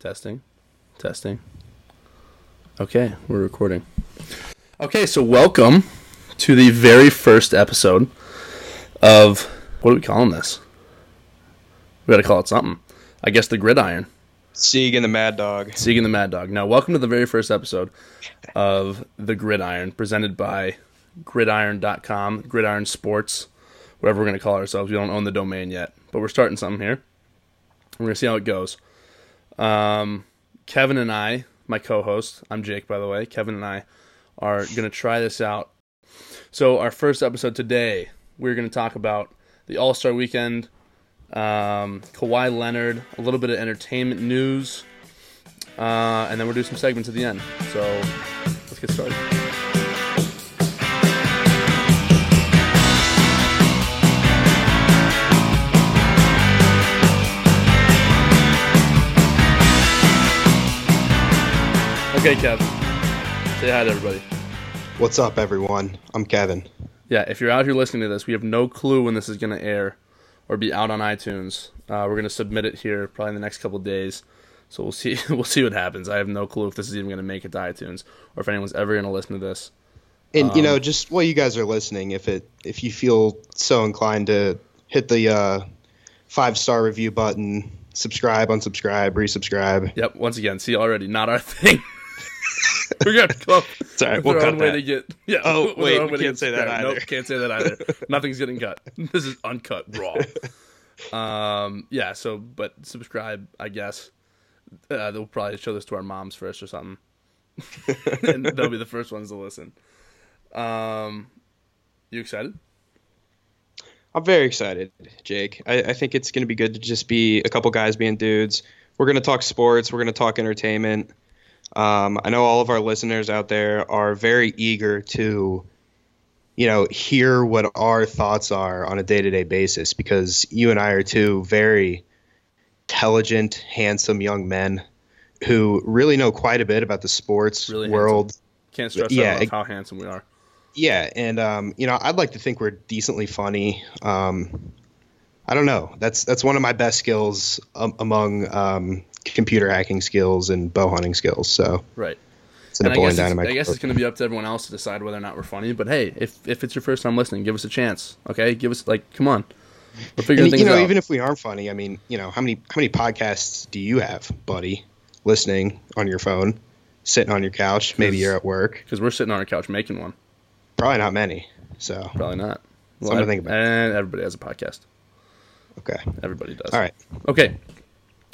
Testing. Testing. Okay, we're recording. Okay, so welcome to the very first episode of what are we calling this? We gotta call it something. I guess the gritiron. Sieg and the Mad Dog. Sieg and the Mad Dog. Now, welcome to the very first episode of the Gritiron, presented by Gritiron.com, Gritiron Sports, whatever we're gonna call ourselves. We don't own the domain yet, but we're starting something here. We're gonna see how it goes. Um, Kevin and I, my co-host, I'm Jake, by the way. Kevin and I are gonna try this out. So, our first episode today, we're gonna talk about the All Star Weekend, um, Kawhi Leonard, a little bit of entertainment news, uh, and then we'll do some segments at the end. So, let's get started. Okay, Kev. Say hi to everybody. What's up, everyone? I'm Kevin. Yeah, if you're out here listening to this, we have no clue when this is going to air or be out on iTunes. Uh, we're going to submit it here probably in the next couple of days. So we'll see. We'll see what happens. I have no clue if this is even going to make it to iTunes or if anyone's ever going to listen to this. And you know, just while you guys are listening, if it if you feel so inclined to hit the uh, five star review button, subscribe, unsubscribe, resubscribe. Yep. Once again, see already not our thing. Come up It's all right, with we'll cut way that. to get. Yeah. Oh, wait, we can't say that either. Nope, can't say that either. Nothing's getting cut. This is uncut, raw. um. Yeah. So, but subscribe, I guess. Uh, they'll probably show this to our moms first or something, and they'll be the first ones to listen. Um, you excited? I'm very excited, Jake. I, I think it's going to be good to just be a couple guys being dudes. We're going to talk sports. We're going to talk entertainment. Um, I know all of our listeners out there are very eager to, you know, hear what our thoughts are on a day-to-day basis because you and I are two very intelligent, handsome young men who really know quite a bit about the sports Really world. Can't stress Yeah, enough how handsome we are. Yeah, and um, you know, I'd like to think we're decently funny. Um, I don't know. That's that's one of my best skills um, among um, computer hacking skills and bow hunting skills. So Right. it's a And I guess. I guess it's going to be up to everyone else to decide whether or not we're funny. But hey, if if it's your first time listening, give us a chance. Okay, give us like, come on, we're figuring and, things you know, out. even if we aren't funny, I mean, you know, how many how many podcasts do you have, buddy? Listening on your phone, sitting on your couch. Maybe you're at work. because we're sitting on our couch making one. Probably not many. So Probably not. Something to think about. And everybody has a podcast. Okay. Everybody does. All right. Okay,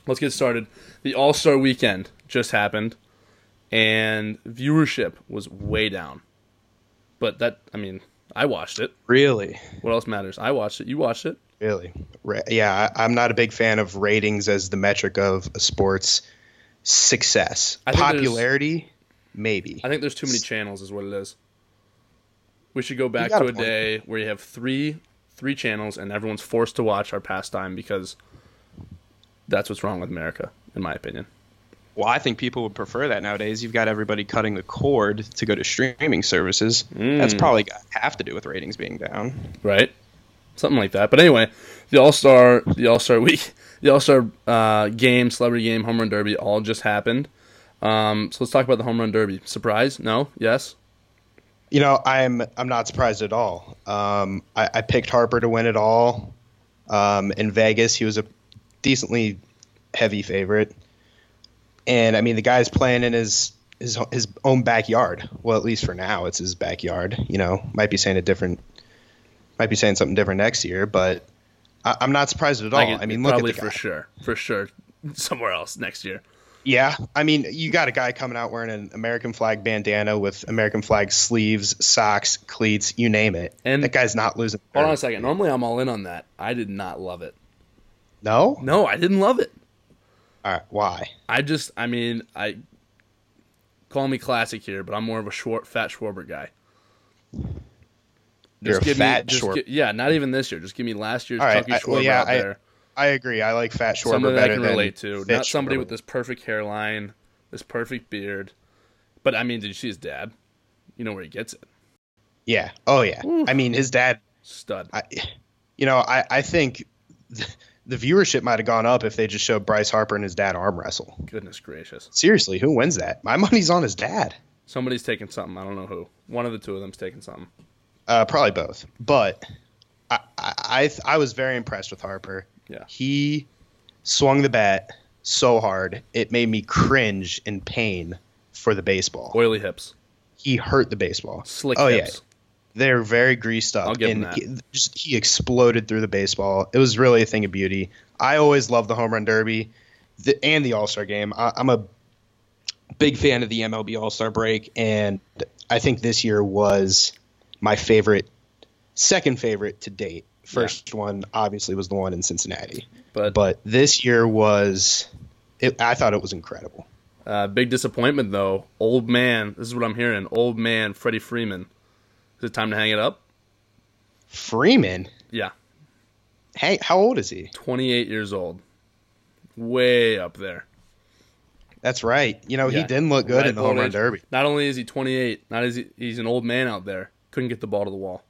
let's get started. The All Star Weekend just happened, and viewership was way down. But that, I mean, I watched it. Really. What else matters? I watched it. You watched it. Really? Yeah, I, I'm not a big fan of ratings as the metric of a sport's success. I Popularity, maybe. I think there's too many channels, is what it is. We should go back to a a point. day where you have three three channels and everyone's forced to watch our pastime because that's what's wrong with America, in my opinion. Well, I think people would prefer that nowadays. You've got everybody cutting the cord to go to streaming services. That's Mm. probably got have to do with ratings being down. Right? Something like that. But anyway, the All Star the All Star week the All Star uh, game, celebrity game, home run derby all just happened. Um, so let's talk about the home run derby. Surprise? No? Yes? You know, I'm I'm not surprised at all. Um, I, I picked Harper to win it all. Um, in Vegas, he was a decently heavy favorite, and I mean the guy's playing in his his his own backyard. Well, at least for now, it's his backyard. You know, might be saying a different, might be saying something different next year, but I, I'm not surprised at all. I, could- mean, look at probably the for sure. For sure. Somewhere else next year. Yeah, I mean, you got a guy coming out wearing an American flag bandana with American flag sleeves, socks, cleats, you name it. And- that guy's not losing. Hold on a second. Normally I'm all in on that. I did not love it. No. No, I didn't love it. All right. Why? I just, I mean, I call me classic here, but I'm more of a short, fat Schwarber guy. You're a fat me, just Schwarber. gi- yeah, not even this year. Just give me last year's All right, chunky I- Schwarber well, yeah, out I- there. I agree. I like Fat Schwarber somebody that I can relate to. Not somebody Schwarber. with this perfect hairline, this perfect beard. But I mean, did you see his dad? You know where he gets it. Yeah. Oh yeah. I mean, his dad. Stud. I, you know, I I think the viewership might have gone up if they just showed Bryce Harper and his dad arm wrestle. Goodness gracious. Seriously, who wins that? My money's on his dad. Somebody's taking something. I don't know who. One of the two of them's taking something. Uh, probably both. But I, I, I, I was very impressed with Harper. Yeah. He swung the bat so hard it made me cringe in pain for the baseball. Oily hips. He hurt the baseball. Slick oh hips. yeah, they're very greased up. I'll give him that. He, just he exploded through the baseball. It was really a thing of beauty. I always love the home run derby, the, and the All Star game. I, I'm a big fan of the MLB All Star break, and I think this year was my favorite, second favorite to date. First one obviously was the one in Cincinnati, But, but this year was. It, I thought it was incredible. uh, big disappointment though. Old man. This is what I'm hearing. Old man Freddie Freeman. Is it time to hang it up? Freeman, Yeah. hey, how old is he? 28 years old. Way up there. That's right. You know, he didn't look good Right in the home run derby. Not only is he 28, not is he, he's an old man out there. Couldn't get the ball to the wall.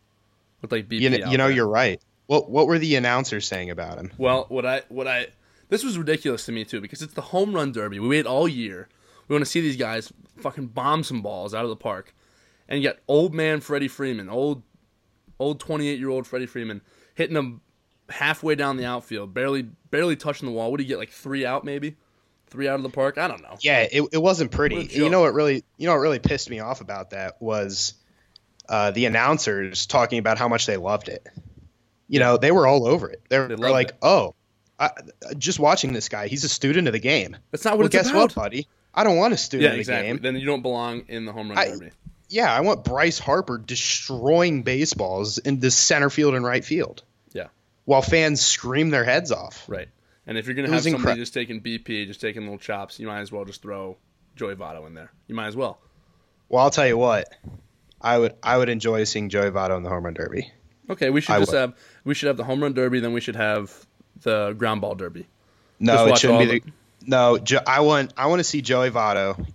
Looked like BP You know, you know you're right. What what were the announcers saying about him? Well, what I what I this was ridiculous to me too because it's the home run derby. We wait all year. We want to see these guys fucking bomb some balls out of the park, and got old man Freddie Freeman, old old 28 year old Freddie Freeman hitting them halfway down the outfield, barely barely touching the wall. What do you get like three out maybe, three out of the park? I don't know. Yeah, it, it wasn't pretty. You know what really you know what really pissed me off about that was uh, the announcers talking about how much they loved it. You know, they were all over it. They were They loved like, it. "Oh, I, just watching this guy. He's a student of the game." That's not what Well, it's guess about. what, buddy? I don't want a student Yeah, of the exactly. game. Then you don't belong in the home run I- derby. Yeah, I want Bryce Harper destroying baseballs in the center field and right field. Yeah. While fans scream their heads off. Right. And if you're gonna It have somebody incre- just taking BP, just taking little chops, you might as well just throw Joey Votto in there. You might as well. Well, I'll tell you what. I would I would enjoy seeing Joey Votto in the home run derby. Okay, we should I just would. have we should have the home run derby, then we should have the ground ball derby. No, it shouldn't be the. No, jo- I want I want to see Joey Votto.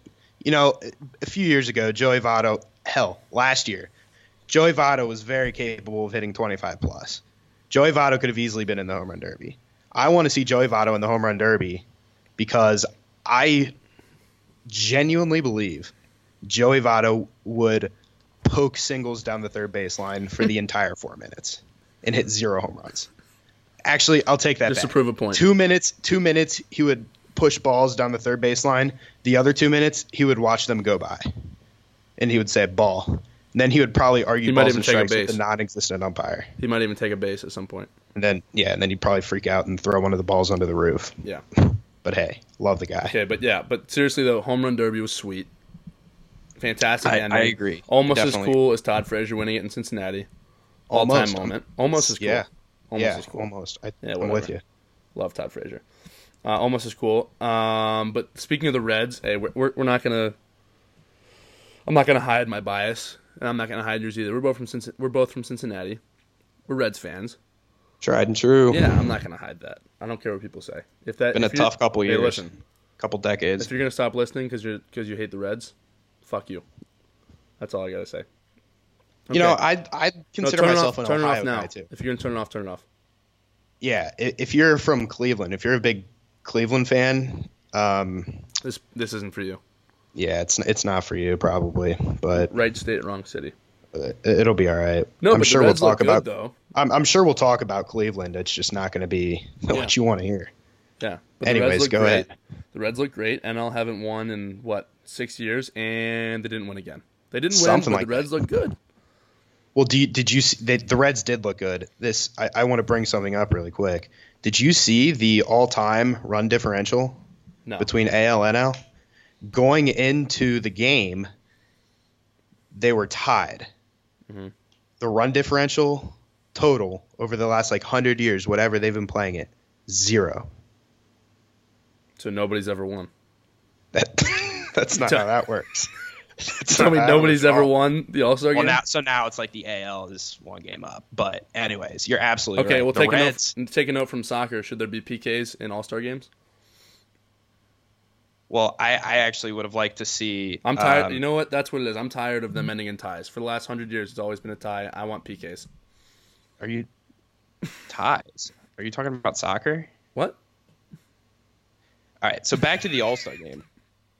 You know, a few years ago, Joey Votto. Hell, last year, Joey Votto was very capable of hitting 25 plus. Joey Votto could have easily been in the home run derby. I want to see Joey Votto in the home run derby because I genuinely believe Joey Votto would poke singles down the third baseline for the entire four minutes and hit zero home runs. Actually, I'll take that Just to prove a point. Two minutes, two minutes, he would push balls down the third baseline. The other two minutes, he would watch them go by, and he would say ball. And then he would probably argue He might balls even and take a strikes with base. the non-existent umpire. He might even take a base at some point. And then yeah, and then he'd probably freak out and throw one of the balls under the roof. Yeah. But hey, love the guy. Okay, but yeah, but seriously though, home run derby was sweet. Fantastic I- ending. I agree. Almost Definitely. as cool as Todd Frazier winning it in Cincinnati. All time Almost. moment. Almost as cool. Yeah. Almost yeah, as cool. almost. I, Yeah, I'm with you. Love Todd Frazier. Uh, almost as cool. Um, but speaking of the Reds, hey, we're, we're, we're not gonna. I'm not gonna hide my bias, and I'm not gonna hide yours either. We're both from Cincin- We're both from Cincinnati. We're Reds fans. Tried and true. Yeah, I'm not gonna hide that. I don't care what people say. If that Been a if you're- tough couple hey, years. listen, Couple decades. if you're gonna stop listening because you're because you hate the Reds, fuck you. That's all I gotta say. You know, I I consider turn myself off, an turn it Ohio off now. guy too. If you're gonna turn it off, turn it off. Yeah, if you're from Cleveland, if you're a big Cleveland fan, um, This this isn't for you. yeah, it's it's not for you probably, but Right state, wrong city. uh, it'll be all right. No, I'm but sure the we'll talk look about. good though. I'm, I'm sure we'll talk about Cleveland. It's just not going to be Yeah. what you want to hear. Yeah. Anyways, go great. ahead. The Reds look great. NL haven't won in what six years, and they didn't win again. They didn't win, Something but like the Reds look good. Well, do you, did you see they, the Reds did look good? This I, I want to bring something up really quick. Did you see the all-time run differential No, between AL and NL? Going into the game, they were tied. Mhm. The run differential total over the last like hundred years, whatever they've been playing it, zero. so nobody's ever won. That that's not how that works. That's Tell me nobody's ever all. won the All Star Well, game. now, so now it's like the AL is one game up. But anyways, you're absolutely okay, right. we'll the take Reds, a note. Take a note from soccer. Should there be PKs in All Star games? Well, I, I actually would have liked to see. I'm tired. um, you know what? That's what it is. I'm tired of them ending in ties. For the last hundred years, it's always been a tie. I want PKs. Are you? ties. Are you talking about soccer? What? All right, so back to the All Star game.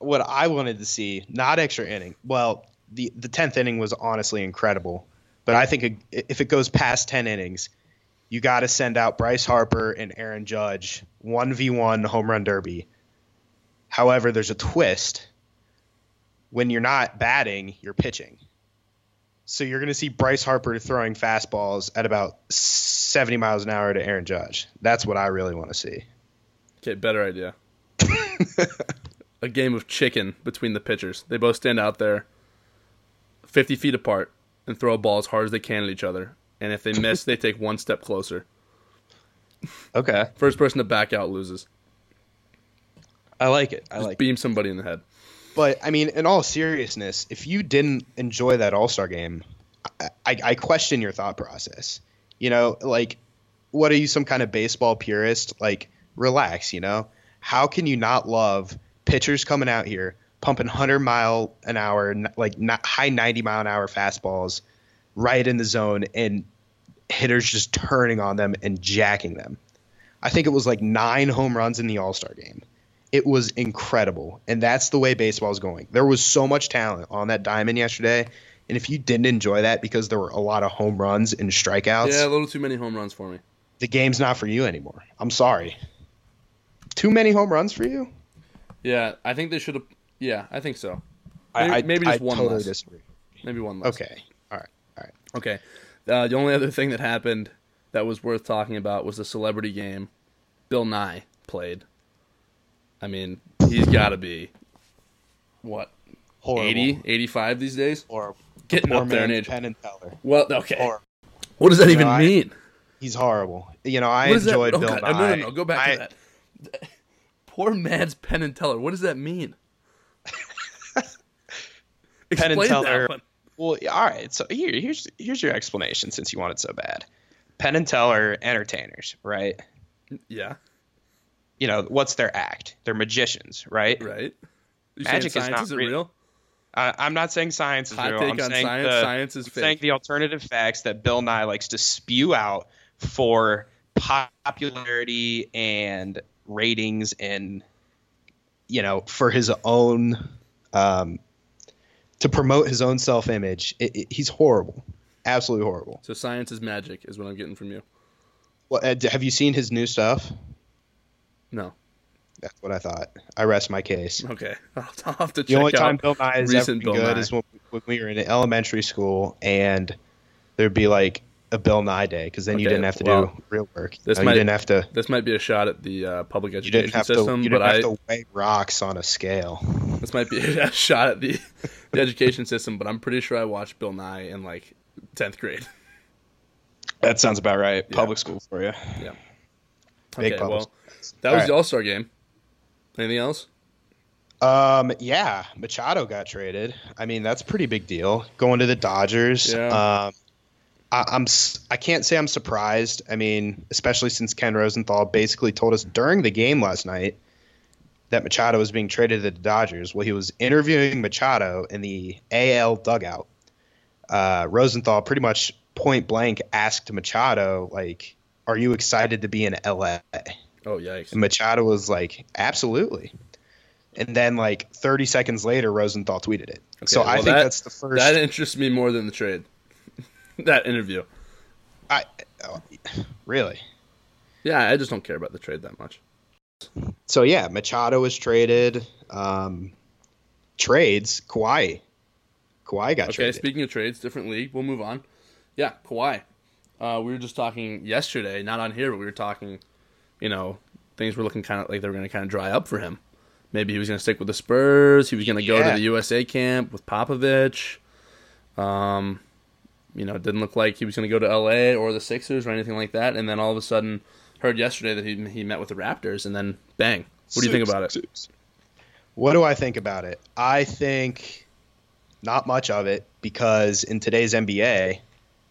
What I wanted to see, not extra inning. Well, the the tenth inning was honestly incredible, but I think it, if it goes past ten innings, you got to send out Bryce Harper and Aaron Judge one v one home run derby. However, there's a twist. When you're not batting, you're pitching. So you're going to see Bryce Harper throwing fastballs at about 70 miles an hour to Aaron Judge. That's what I really want to see. Okay, better idea. a game of chicken between the pitchers. They both stand out there 50 feet apart and throw a ball as hard as they can at each other. And if they miss, they take one step closer. Okay, First person to back out loses. I like it. I Just like. it. beam somebody in the head. But I mean, in all seriousness, if you didn't enjoy that All Star game, I, I, I question your thought process. You know, like, what are you, some kind of baseball purist? Like, relax. You know, how can you not love pitchers coming out here pumping hundred mile an hour, like not high ninety mile an hour fastballs, right in the zone, and hitters just turning on them and jacking them. I think it was like nine home runs in the All Star game. It was incredible, and that's the way baseball is going. There was so much talent on that diamond yesterday, and if you didn't enjoy that because there were a lot of home runs and strikeouts, Yeah, a little too many home runs for me. the game's not for you anymore. I'm sorry. Too many home runs for you? Yeah, I think they should have. Yeah, I think so. I- Maybe- I, maybe just I one totally less. disagree. Maybe one less. Okay, all right, all right. Okay. Uh, the only other thing that happened that was worth talking about was the celebrity game. Bill Nye played. I mean, he's got to be what Horrible. 80, 85 these days. Or Getting up there in age. Penn and Teller. Well, okay. Horrible. What does that even I- mean? He's horrible. You know, I What is that? enjoyed Oh, Bill God. Nye. No, no, no. Go back I- to that. Poor man's Penn and Teller. What does that mean? Penn and Teller-. Well, all right. So here, here's here's your explanation since you want it so bad. Penn and Teller entertainers, right? Yeah, You know what's their act? They're magicians, right? right. You Magic is not real. real? I, I'm not saying science is Hot real. I'm saying science. the, science is I'm saying the alternative facts that Bill Nye likes to spew out for popularity and ratings and you know, for his own, um, to promote his own self image. He's horrible. Absolutely horrible. So science is magic, is what I'm getting from you. Well, Ed, have you seen his new stuff? No. That's what I thought. I rest my case. Okay. I'll, I'll have to check The only out. time Bill Nye is ever been Bill good Nye. is when, when we were in elementary school and there'd be like a Bill Nye day because then you didn't have to well, do real work. this You, know, might- you didn't have to. This might be a shot at the uh, public You education didn't have to. system, You but didn't have I to weigh rocks on a scale. this might be a shot at the, the education system. But I'm pretty sure I watched Bill Nye in like tenth grade. that sounds about right. Yeah. Public school for you. Yeah. Big okay, public well, schools. that was All the All Star game. Anything else? Um, yeah, Machado got traded. I mean, that's a pretty big deal. Going to the Dodgers. Yeah. Um, I, I'm I can't say I'm surprised. I mean, especially since Ken Rosenthal basically told us during the game last night that Machado was being traded to the Dodgers. Well, he was interviewing Machado in the AL dugout. Uh, Rosenthal pretty much point blank asked Machado, like, "Are you excited to be in LA?" Oh yikes! And Machado was like, absolutely. And then like 30 seconds later, Rosenthal tweeted it. so well, I think that- that's the first. That interests me more than the trade. that interview. I, oh, really. Yeah, I just don't care about the trade that much. So yeah, Machado was traded. Um, trades, Kawhi. Kawhi got Okay, traded. speaking of trades, different league. We'll move on. Yeah, Kawhi. Uh, we were just talking yesterday, not on here, but we were talking. You know, things were looking kind of like they were going to kind of dry up for him. Maybe he was going to stick with the Spurs. He was going to go to the USA camp with Popovich. Um, you know, it didn't look like he was going to go to LA or the Sixers or anything like that. And then all of a sudden, heard yesterday that he he met with the Raptors, and then bang. What do you think about it? What do I think about it? I think not much of it because in today's NBA,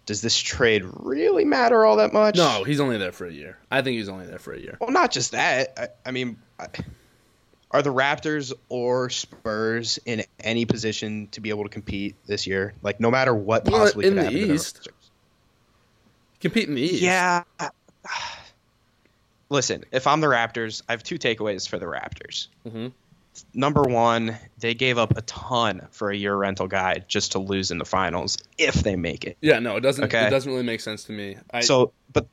does this trade really matter all that much? No, he's only there for a year. I think he's only there for a year. Well, not just that. I, I mean, I, are the Raptors or Spurs in any position to be able to compete this year? Like, no matter what Well, possibly in could the happen to the East. Raptors. Compete in the East. Yeah, listen, if I'm the Raptors, I have two takeaways for the Raptors. Mhm. Number one, they gave up a ton for a year rental guy just to lose in the finals if they make it. Yeah, no, it doesn't. Okay. It doesn't really make sense to me. I, So, but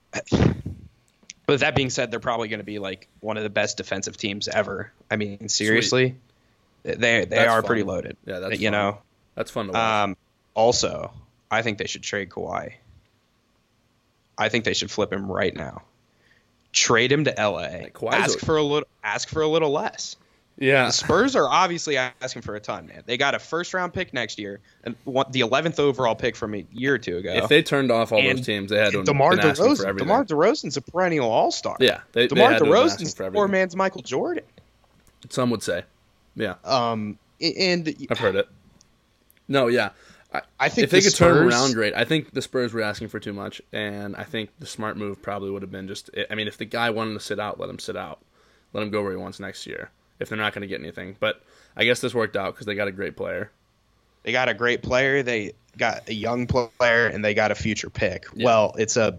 with that being said, they're probably going to be like one of the best defensive teams ever. I mean, seriously, they they That's are fun. pretty loaded. Yeah, that's you fun. know. that's fun to watch. Um, also, I think they should trade Kawhi. I think they should flip him right now. Trade him to LA. Kawhi's ask a- for a little. Ask for a little less. Yeah, The Spurs are obviously asking for a ton, man. They got a first round pick next year and the 11th overall pick from a year or two ago. if they turned off all And those teams, they had to DeMar been asking for everything. DeMar DeRozan's a perennial All Star. yeah, they, they DeMar had to have been asking DeRozan's poor man's Michael Jordan. Some would say, yeah, Um, and I've heard it. No, yeah. I, I think if they the could turn around, great. I think the Spurs were asking for too much, and I think the smart move probably would have been just. I mean, if the guy wanted to sit out, let him sit out. Let him go where he wants next year. If they're not going to get anything, but I guess this worked out because they got a great player. They got a great player. They got a young player, and they got a future pick. Yeah. Well, it's a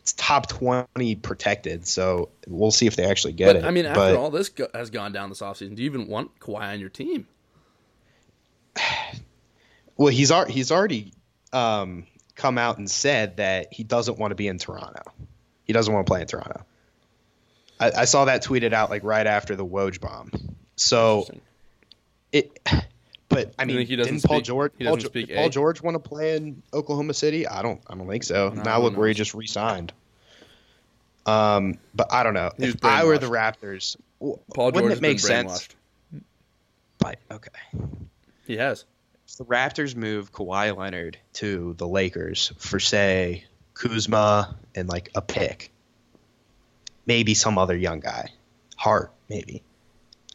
it's top twenty protected, so we'll see if they actually get But it. I mean, after But all this go- has gone down this offseason, do you even want Kawhi on your team? well, he's al- he's already um, come out and said that he doesn't want to be in Toronto. He doesn't want to play in Toronto. I, I saw that tweeted out like right after the Woj bomb. So it. But I mean, think he doesn't didn't Paul speak- George he Paul, doesn't Jo- speak Paul George want to play in Oklahoma City? I don't. I don't think so. No, now who look where he just re-signed. Um, but I don't know. He was If I were the. Raptors, w- Paul wouldn't George it make sense? But okay, He has. if the Raptors move Kawhi Leonard to the Lakers for say Kuzma and like a pick, maybe some other young guy, Hart maybe.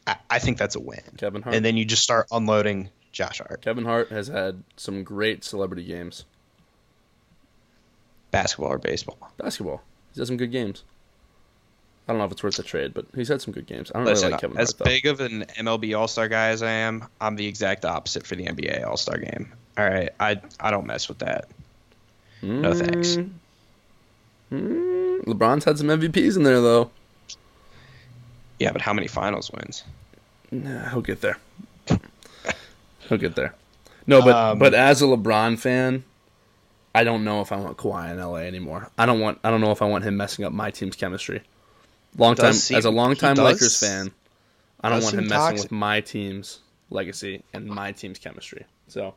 I, I think that's a win. Kevin Hart. And then you just start unloading Josh Hart. Kevin Hart has had some great celebrity games. Basketball or baseball? Basketball. He's had some good games. I don't know if it's worth the trade, but he's had some good games. I don't Listen, really like Kevin as Hart big of an MLB All Star guy as I am, I'm the exact opposite for the NBA All Star game. All right, I I don't mess with that. No thanks. Mm. LeBron's had some MVPs in there though. Yeah, but how many finals wins? Nah, he'll get there. he'll get there. No, but Um, but as a LeBron fan, I don't know if I want Kawhi in LA anymore. I don't want. I don't know if I want him messing up my team's chemistry. Long time seem- as a long time Lakers fan, I don't want him messing toxic. with my team's legacy and my team's chemistry. So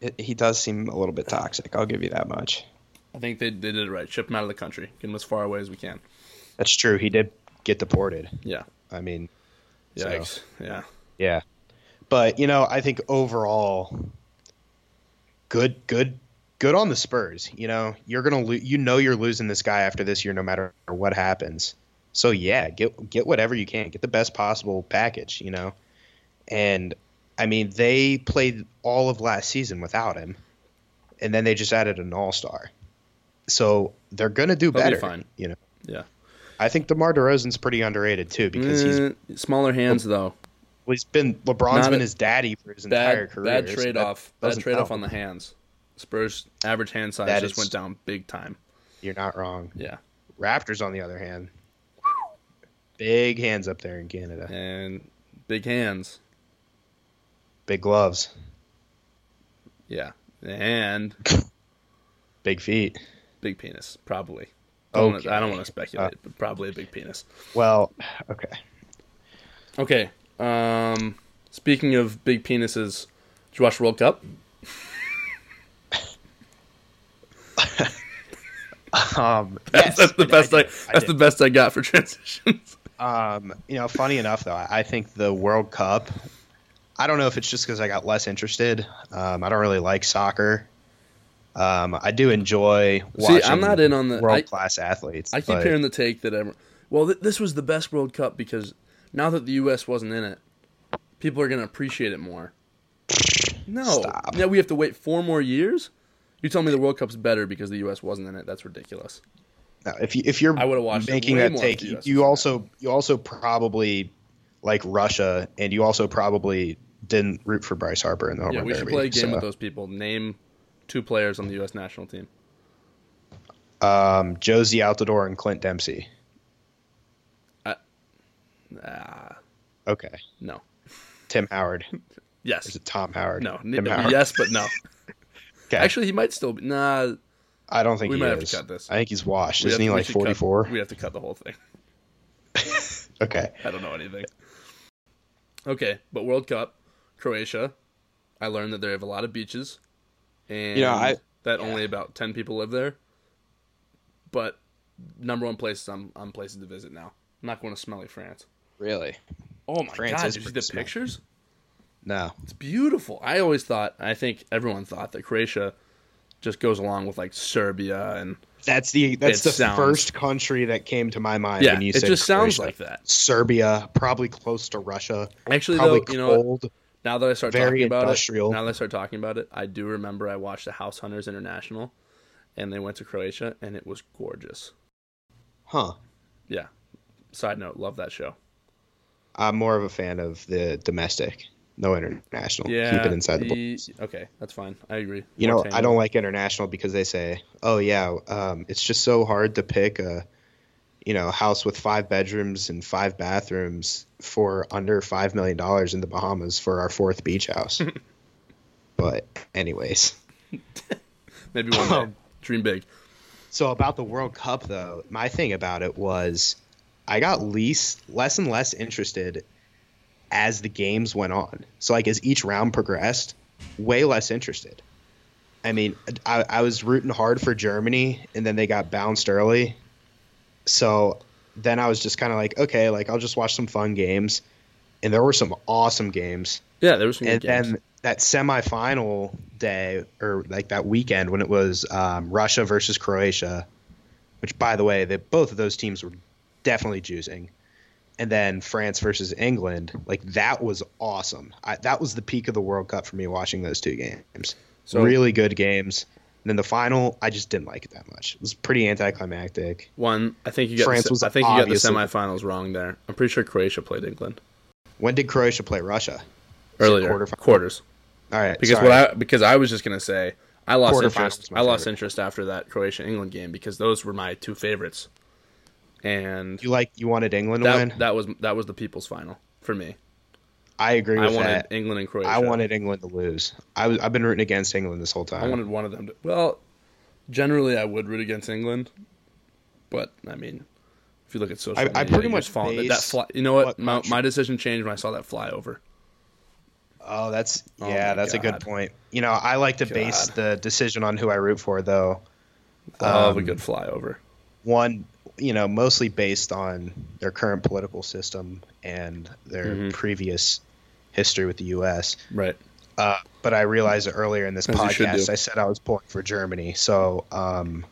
It, he does seem a little bit toxic. I'll give you that much. I think they, they did it right. Ship him out of the country. Get him as far away as we can. That's true. He did get deported. Yeah. I mean, So- Yeah. yeah. But you know, I think overall, good, good, good on the Spurs. You know, you're gonna lo- you know you're losing this guy after this year, no matter what happens. So yeah, get get whatever you can, get the best possible package. You know, and I mean they played all of last season without him, and then they just added an All Star. So they're gonna do They'll be better. fine. You know, Yeah. I think DeMar DeRozan's pretty underrated too because he's Eh, smaller hands though. well, he's been LeBron's Not been a- his daddy for his entire career. bad trade off. Bad trade off on the hands. Spurs average hand size That just is- went down big time. You're not wrong. Yeah. Raptors, on the other hand, big hands up there in Canada. And big hands. Big gloves, Yeah. And big feet. Big penis, probably. I don't, wanna, I don't want to speculate, but probably a big penis. Well, okay. Okay. Um, speaking of big penises, did you watch World Cup? Um, That's, yes, that's the best I, did. I that's did. the best I got for transitions. Um, you know, funny enough though, I I think the World Cup. I don't know if it's just because I got less interested. Um, I don't really like soccer. Um, I do enjoy watching. I'm not in on the- world class athletes. I keep hearing the take that everyone, well, th- this was the best World Cup because now that the U.S. wasn't in it, people are going to appreciate it more. No, Stop. now we have to wait four more years. You tell me the World Cup's better because the U.S. wasn't in it? That's ridiculous. No, if you if you're I would've watched it making that take, if the US was you also you also probably like Russia, and you also probably didn't root for Bryce Harper in the home Yeah, run we should derby, play a game so, with those people. Name two players on the U.S. national team. Um, Jozy Altidore and Clint Dempsey. Ah, Okay. no. Tim Howard. Yes. Is it Tom Howard? No. Tim Howard. Yes, but no. Okay. Actually, he might still be. Nah. I don't think we he might have to cut this. I think he's washed. we Isn't he like should cut- 44? we have to cut the whole thing. Okay. I don't know anything. Okay, but World Cup, Croatia. I learned that they have a lot of beaches, and You know, I- that only about ten people live there. But number one place I'm I'm places to visit now. I'm not going to smelly France. Really? Oh my France god! Did you see the pictures? No. It's beautiful. I always thought, I think everyone thought that Croatia just goes along with like Serbia and That's the that's the sounds- first country that came to my mind yeah, when you it said just sounds like that. Serbia, probably close to Russia. Actually, though, you know cold. Now that I start Very talking about industrial. it, now that I start talking about it, I do remember I watched the House Hunters International, and they went to Croatia, and it was gorgeous. Huh. Yeah. Side note, love that show. I'm more of a fan of the domestic, no international. Yeah. Keep it inside the the-. Okay, that's fine. I agree. You More know, I don't like international because they say, "Oh yeah, um, it's just so hard to pick a, you know, house with five bedrooms and five bathrooms for under five million dollars in the Bahamas for our fourth beach house." but anyways, Maybe one day. Um, dream big. so about the World Cup though, my thing about it was, I got least less and less interested as the games went on. So like as each round progressed, way less interested. I mean, I, I was rooting hard for Germany, and then they got bounced early. So then I was just kind of like, okay, like I'll just watch some fun games, and there were some awesome games. Yeah, there was some And then that semifinal day, or like that weekend when it was um, Russia versus Croatia, which by the way, they, both of those teams were definitely juicing. And then France versus England, like that was awesome. I, that was the peak of the World Cup for me watching those two games. So- really good games. And then the final, I just didn't like it that much. It was pretty anticlimactic. One, I think you got. France the, was I think you got the semifinals wrong there. I'm pretty sure Croatia played England When did Croatia play Russia? earlier. quarterfinal? Quarters. All right, Because sorry. what I because I was just gonna say I lost interest. I lost favorite. interest after that Croatia England game because those were my two favorites, and you like you wanted England to that win. that was that was the people's final for me. I agree I with wanted that. England and Croatia. I wanted England to lose. I was, I've been rooting against England this whole time. I wanted one of them to. Well, generally I would root against England, but I mean, if you look at social, I- media, I pretty much fall- that, that fly. You know what? what my, my decision changed when I saw that flyover. oh, that's Oh yeah, that's a good point. You know, I like to base the decision on who I root for, though. Love a Um, good flyover. One, you know, mostly based on their current political system and their Mhm. previous history with the U.S. Right. Uh, but I realized earlier in this As podcast. I said I was pulling for Germany. So um,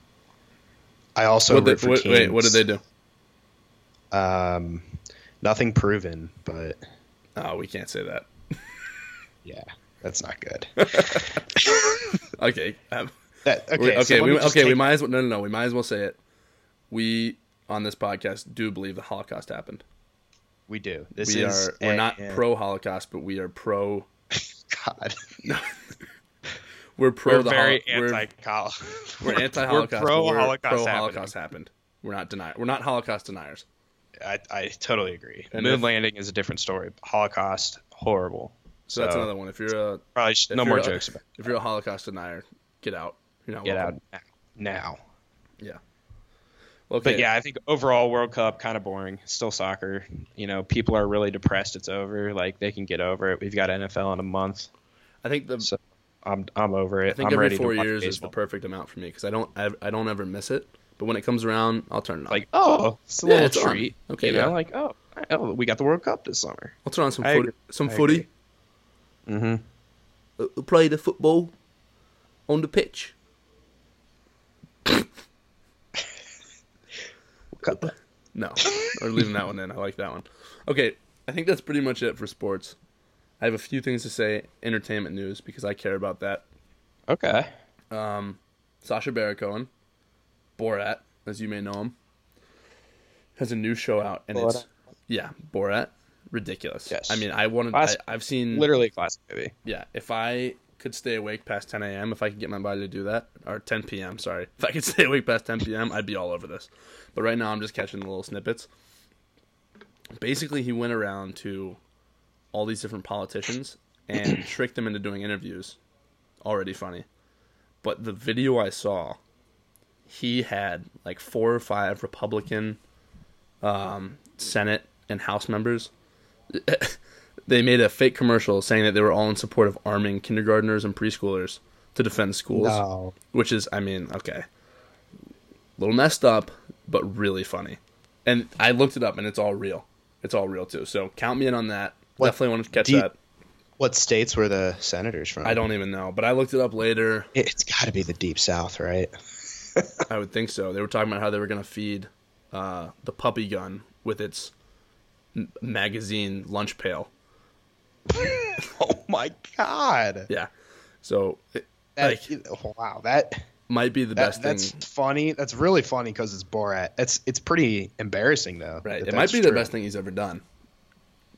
I also What they, what, wait, what did they do? Um, nothing proven, but Oh, we can't say that. yeah, that's not good. Okay. Um, That, we- okay, okay. so we, okay. We might as well. No, no, no. We might as well say it. We on this podcast do believe the Holocaust happened. we do. This we is are. We're a- not a- pro Holocaust, but we are pro. God. We're pro. We're the very hol- we're- anti-Holocaust. We're anti-Holocaust. We're pro but we're Holocaust pro happening. Holocaust happened. We're not deny. We're not Holocaust deniers. I, I totally agree. And Moon if- landing is a different story. Holocaust, horrible. So, that's another one. If you're a Probably should, no you're more a- jokes about. if you're a Holocaust denier, get out. You're not Get welcome. out. Now, Okay. But yeah, I think overall World Cup kind of boring. Still soccer. You know, people are really depressed. It's over. Like they can get over it. We've got NFL in a month. I think the So I'm I'm over it. I think I'm every ready four years is the perfect amount for me because I don't I, I don't ever miss it. But when it comes around, I'll turn it on. like oh, it's a Yeah, little it's on. treat. Okay, you yeah. know, like oh, oh, we got the World Cup this summer. I'll turn on some I footy. agree. Some I footy. Mm-hmm. Uh, play the football on the pitch. No, we're leaving that one in. I like that one. Okay, I think that's pretty much it for sports. I have a few things to say, entertainment news, because I care about that. Okay. Um, Sacha Baron Cohen, Borat, as you may know him, has a new show out, and it's yeah, Borat, ridiculous. Yes. I mean, I wanted. I, Classic. I've seen Literally a classic movie. Yeah, if I could stay awake past 10 a.m., if I could get my body to do that, or 10 p.m., sorry, if I could stay awake past 10 p.m., I'd be all over this. But right now, I'm just catching the little snippets. basically he went around to all these different politicians and tricked them into doing interviews. Already funny. But the video I saw, he had like four or five Republican um, Senate and House members. they made a fake commercial saying that they were all in support of arming kindergartners and preschoolers to defend schools, No. which is, I mean, okay, a little messed up, but really funny. And I looked it up, and it's all real. It's all real too. So count me in on that. What- Definitely want to catch you- that. What states were the senators from? I don't even know, but I looked it up later. It- It's got to be the deep south, right? I would think so. They were talking about how they were going to feed uh, the puppy gun with its magazine lunch pail. Oh my god. Yeah. So it That, Like- oh, wow, that, might be the that best that's thing. That's funny. That's really funny because it's Borat. It's it's pretty embarrassing though. Right. It might be the best thing he's ever done.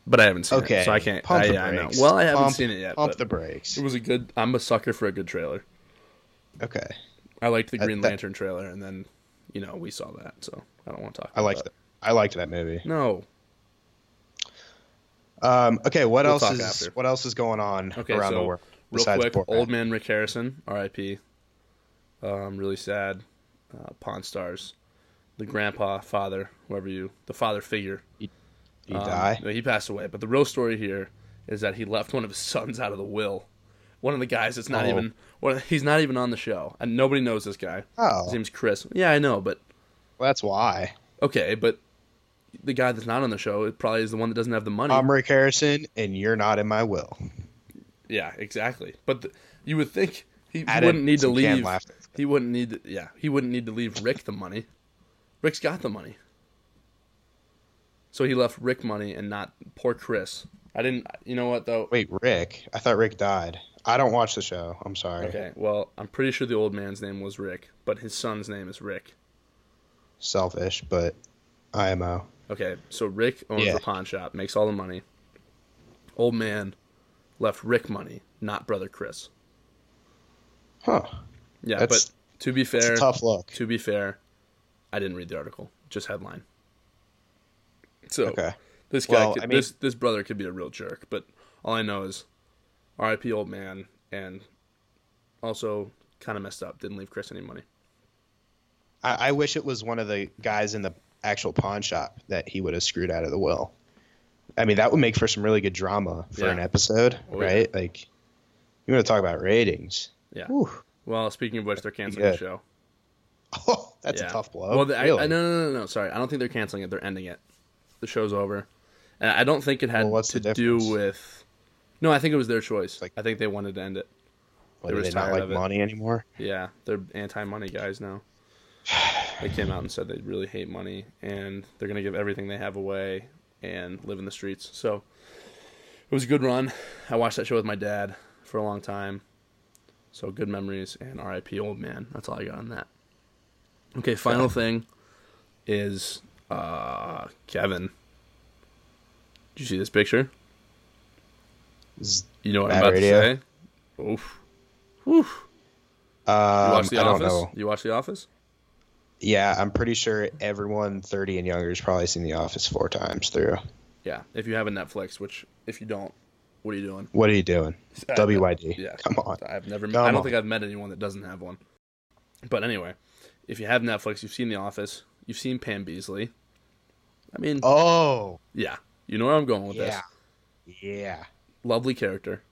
But I haven't seen Okay, it, so I can't. Pump I, the yeah, I brakes. Well, I haven't Pump- seen it yet. Pump the brakes. It was a good. I'm a sucker for a good trailer. Okay, I liked the Green that- Lantern trailer, and then, you know, we saw that, so I don't want to talk. I liked that. I liked that movie. No. Um, okay, what We'll else is after. what else is going on Okay, around so the world real besides quick, Borat? old man Rick Harrison, R.I.P. Um, really sad. Uh, Pawn Stars, the grandpa, father, whoever you, the father figure. He Um, die. no, he passed away. But the real story here is that he left one of his sons out of the will. One of the guys that's not Oh. even. Well, he's not even on the show, and nobody knows this guy. Oh, His name's Chris. Yeah, I know, but well, that's why. okay, but the guy that's not on the show it probably is the one that doesn't have the money. I'm Rick Harrison, and you're not in my will. yeah, exactly. But the, you would think he, wouldn't need to leave. He wouldn't need. To, yeah, he wouldn't need to leave Rick the money. Rick's got the money, so he left Rick money and not poor Chris. I didn't. You know what though? Wait, Rick? I thought Rick died. I don't watch the show. I'm sorry. Okay, well, I'm pretty sure the old man's name was Rick, but his son's name is Rick. Selfish, but IMO. Okay, so Rick owns Yeah. the pawn shop, makes all the money. Old man left Rick money, not brother Chris. Huh. Yeah, That's- but to be fair, tough look. to be fair, I didn't read the article, just headline. So Okay. this guy, Well, could, I mean- this this brother could be a real jerk, but all I know is, R.I.P. old man, and also kind of messed up. Didn't leave Chris any money. I, I wish it was one of the guys in the actual pawn shop that he would have screwed out of the will. I mean, that would make for some really good drama for Yeah. an episode, Oh, yeah. right? Like, you want to talk about ratings? Yeah. Whew. Well, speaking of which, they're canceling Yeah. the show. Oh, that's Yeah. a tough blow. Well, the, really? I, no, no, no, no. Sorry, I don't think they're canceling it. They're ending it. The show's over, and I don't think it had Well, to do with. No, I think it was their choice. Like- I think they wanted to end it. What, they they not like money anymore? Yeah, they're anti-money guys now. They came out and said they really hate money, and they're gonna give everything they have away and live in the streets. So it was a good run. I watched that show with my dad for a long time. So good memories and R.I.P. old man. That's all I got on that. Okay, final thing is uh, Kevin. Did you see this picture? Z- You know what I'm about radio? to say? Oof. Oof. You Um, watch The I Office? You watch The Office? Yeah, I'm pretty sure everyone 30 and younger has probably seen The Office four times through. Yeah. If you have a Netflix, which if you don't, what are you doing? What are you doing? Uh, WYD. Yeah. Come on. I've never. Come I don't on. think I've met anyone that doesn't have one. But anyway, if you have Netflix, you've seen The Office, you've seen Pam Beesly. I mean, Oh, yeah, you know where I'm going with yeah. this. Yeah. Lovely character,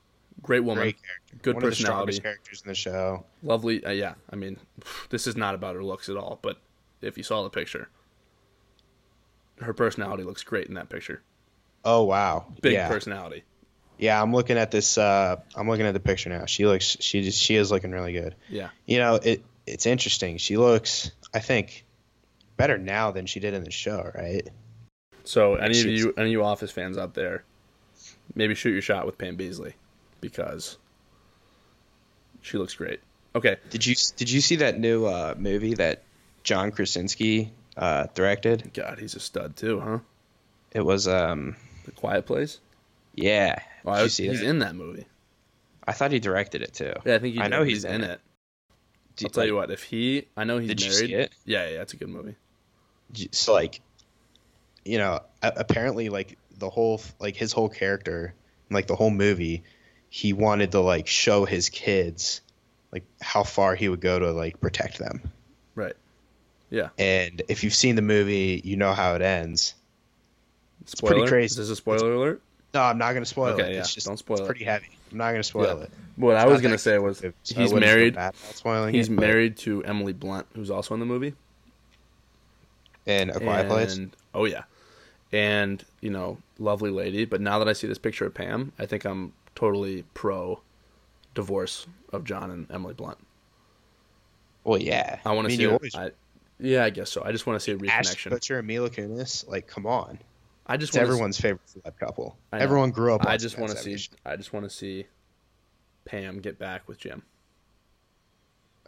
great woman, Great character. good One of the personality, strongest characters in the show. lovely. Uh, yeah, I mean, this is not about her looks at all. But if you saw the picture, her personality looks great in that picture. Oh wow. Big yeah. personality. Yeah, I'm looking at this. Uh, I'm looking at the picture now. She looks. She just, she is looking really good. Yeah. You know, it it's interesting. She looks. I think better now than she did in the show. Right. So any of you, any of you Office fans out there, maybe shoot your shot with Pam Beesly because she looks great. Okay, Did you did you see that new uh, movie that John Krasinski uh, directed? God, he's a stud too, huh? It was um The Quiet Place. yeah. Well, Did I- you see he's that? in that movie. I thought he directed it too. Yeah, I think he I know he's, he's in in it. I'll tell you what. If he, I know he's Did you see it? Yeah, yeah, it's a good movie. So like, you know, apparently like the whole like his whole character, like the whole movie, he wanted to like show his kids like how far he would go to like protect them. Right. Yeah. And if you've seen the movie, you know how it ends. Spoiler? pretty crazy. Is this a spoiler alert? No, I'm not going to spoil Okay, it. yeah, It's just don't spoil it, it's it. pretty heavy. I'm not going to spoil Yeah. it. What I was gonna say was so he's married. spoiling He's it, but- married to Emily Blunt, who's also in the movie. in A Quiet Place. And oh yeah, and you know, lovely lady. But now that I see this picture of Pam, I think I'm totally pro divorce of John and Emily Blunt. Well, yeah. I want to mean, see. a- always I, yeah, I guess so. I just want to see a reconnection. Kutcher and Mila Kunis. Like, come on. I just everyone's favorite celeb couple. Everyone grew up. I just want to see. I just want to see Pam get back with Jim.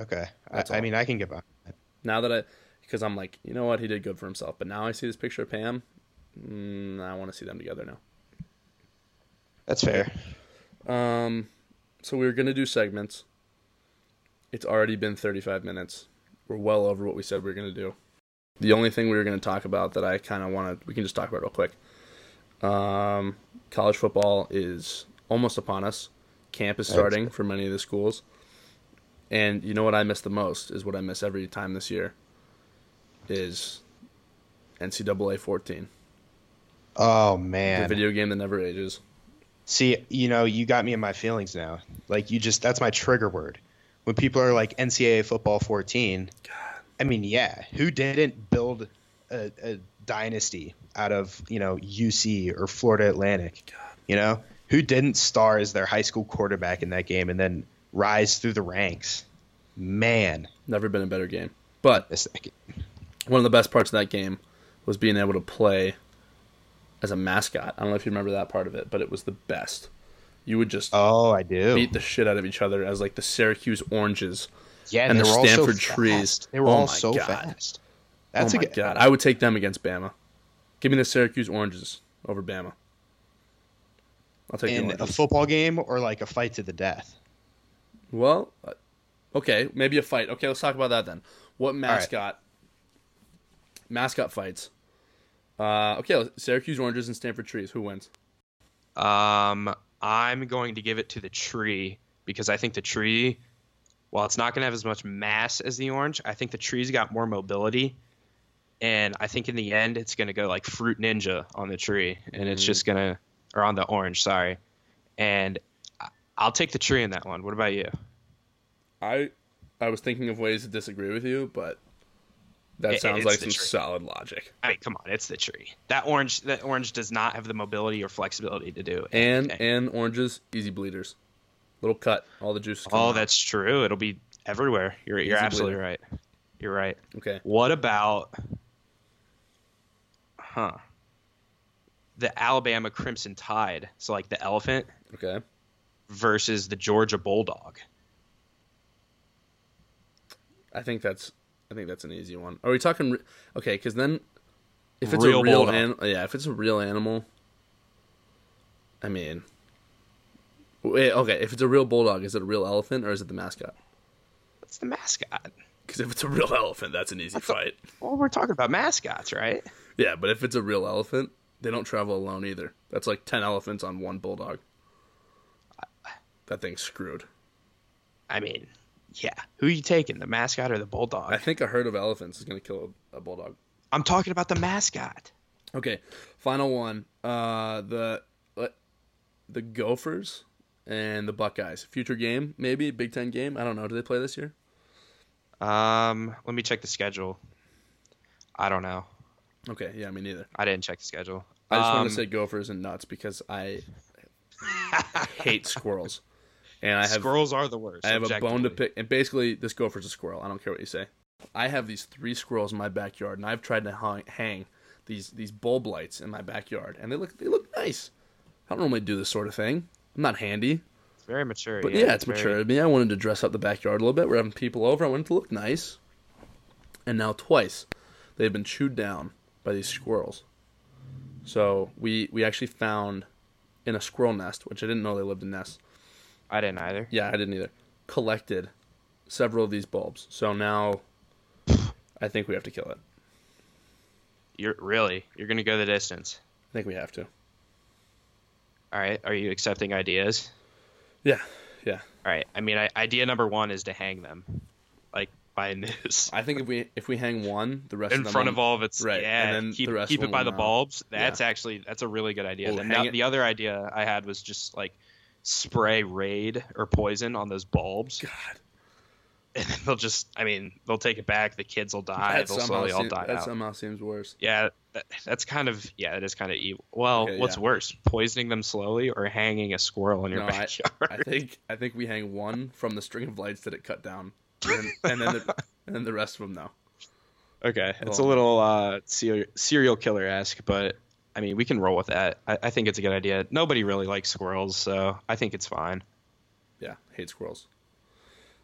Okay, I, I mean, I can get that. Now that I, because I'm like, you know what, he did good for himself. But now I see this picture of Pam. Mm, I want to see them together now. That's fair. Um, so we were gonna do segments. It's already been 35 minutes. We're well over what we said we were gonna do. The only thing we were gonna talk about that I kind of want to, we can just talk about real quick. Um, college football is almost upon us. Camp is starting for many of the schools. And you know what I miss the most is what I miss every time this year. Is NCAA 14, Oh man, the video game that never ages. See, you know, you got me in my feelings now. Like, you just, that's my trigger word. When people are like NCAA football 14, I mean, yeah, who didn't build a, a dynasty out of, you know, UC or Florida Atlantic? You know, who didn't star as their high school quarterback in that game and then rise through the ranks? Man, Never been a better game. But one of the best parts of that game was being able to play as a mascot. I don't know if you remember that part of it, but it was the best. You would just Oh, I do. beat the shit out of each other as like the Syracuse Oranges. yeah, and the Stanford trees. They were Oh all so God. fast. That's oh a my good. god, I would take them against Bama. Give me the Syracuse Oranges over Bama. I'll take in a football game or like a fight to the death. well, uh, okay, maybe a fight. Okay, let's talk about that then. What mascot? Mascot fights. Uh, okay, Syracuse Oranges and Stanford Trees. Who wins? Um, I'm going to give it to the tree because I think the tree, while it's not going to have as much mass as the orange, I think the tree's got more mobility. And I think in the end, it's going to go like Fruit Ninja on the tree, and it's just going to, or on the orange, sorry. And I'll take the tree in that one. What about you? I I was thinking of ways to disagree with you, but that It- sounds like some tree. solid logic. I mean, come on, it's the tree. That orange, that orange does not have the mobility or flexibility to do. And and oranges, easy bleeders. Little cut, all the juice. oh, out. that's true. It'll be everywhere. You're you're absolutely bleeder. right. You're right. okay. What about, huh? The Alabama Crimson Tide, so like the elephant Okay. versus the Georgia Bulldog. I think that's I think that's an easy one. Are we talking? Re- okay, because then if it's Real a real animal, yeah, if it's a real animal, I mean, wait, okay, if it's a real bulldog, is it a real elephant or is it the mascot? That's the mascot. Because if it's a real elephant, that's an easy fight. Well, we're talking about mascots, right? Yeah, but if it's a real elephant, they don't travel alone either. That's like ten elephants on one bulldog. That thing's screwed. I mean, yeah. Who are you taking, the mascot or the bulldog? I think a herd of elephants is going to kill a, a bulldog. I'm talking about the mascot. Okay, final one. Uh, the uh, the Gophers and the Buckeyes. Future game, maybe Big Ten game. I don't know. Do they play this year? Um, let me check the schedule. I don't know. Okay, yeah, me neither. I didn't check the schedule. I just um, want to say Gophers and nuts because I hate squirrels, and I have squirrels are the worst. I have a bone to pick. And basically, this Gopher's a squirrel. I don't care what you say. I have these three squirrels in my backyard, and I've tried to hang, hang these these bulb lights in my backyard, and they look they look nice. I don't normally do this sort of thing. I'm not handy. It's very mature. But yeah, it's very- mature. I mean, I wanted to dress up the backyard a little bit. We're having people over. I wanted to look nice. And now twice, they've been chewed down by these squirrels. So we we actually found in a squirrel nest, which I didn't know they lived in nests. I didn't either. Yeah, I didn't either. Collected several of these bulbs. So now I think we have to kill it. You're really you're gonna go the distance. I think we have to. All right. Are you accepting ideas? Yeah, yeah. All right. I mean, I, idea number one is to hang them, like by a noose. I think if we if we hang one, the rest in of them front of all of its Right, yeah and then keep, the keep it by the know. bulbs that's actually that's a really good idea We'll the, the other idea i had was just like spray raid or poison on those bulbs God, and then they'll just i mean they'll take it back the kids will die that they'll slowly all seem- die that out somehow seems worse. yeah that, that's kind of yeah that is kind of evil well Okay, what's yeah. worse poisoning them slowly or hanging a squirrel in your No, backyard I think I think we hang one from the string of lights that it cut down, and, and then the, and then the rest of them no. okay it's Oh. a little uh serial, serial killer esque but I mean, we can roll with that. I, I think it's a good idea. Nobody really likes squirrels, so I think it's fine. Yeah, hate squirrels.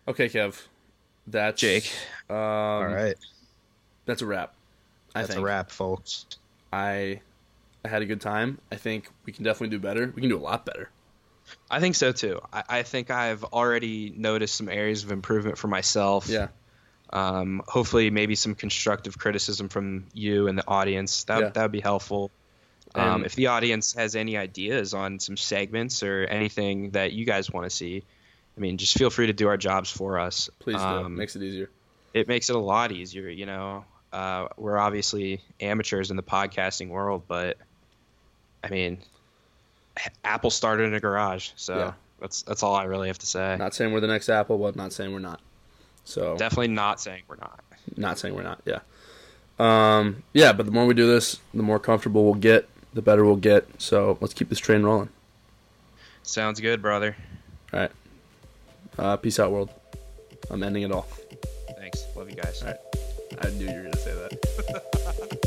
Okay, Kev, that's Jake. Um, All right, that's a wrap. I that's think a wrap, folks. I I had a good time. I think we can definitely do better. We can do a lot better. I think so too. I, I think I've already noticed some areas of improvement for myself. Yeah, Um, hopefully, maybe some constructive criticism from you and the audience. That Yeah. that would be helpful. Um, if the audience has any ideas on some segments or anything that you guys want to see, I mean, just feel free to do our jobs for us. please do. Um, Makes it easier. it makes it a lot easier. You know, uh, we're obviously amateurs in the podcasting world, but I mean, Apple started in a garage, so Yeah. that's that's all I really have to say. Not saying we're the next Apple, but not saying we're not. So Definitely not saying we're not. not saying we're not. Yeah. Um, yeah, but the more we do this, the more comfortable we'll get, the better we'll get. So let's keep this train rolling. Sounds good, brother. All right. Uh, peace out, world. I'm ending it all. Thanks. Love you guys. All right. I knew you were gonna say that.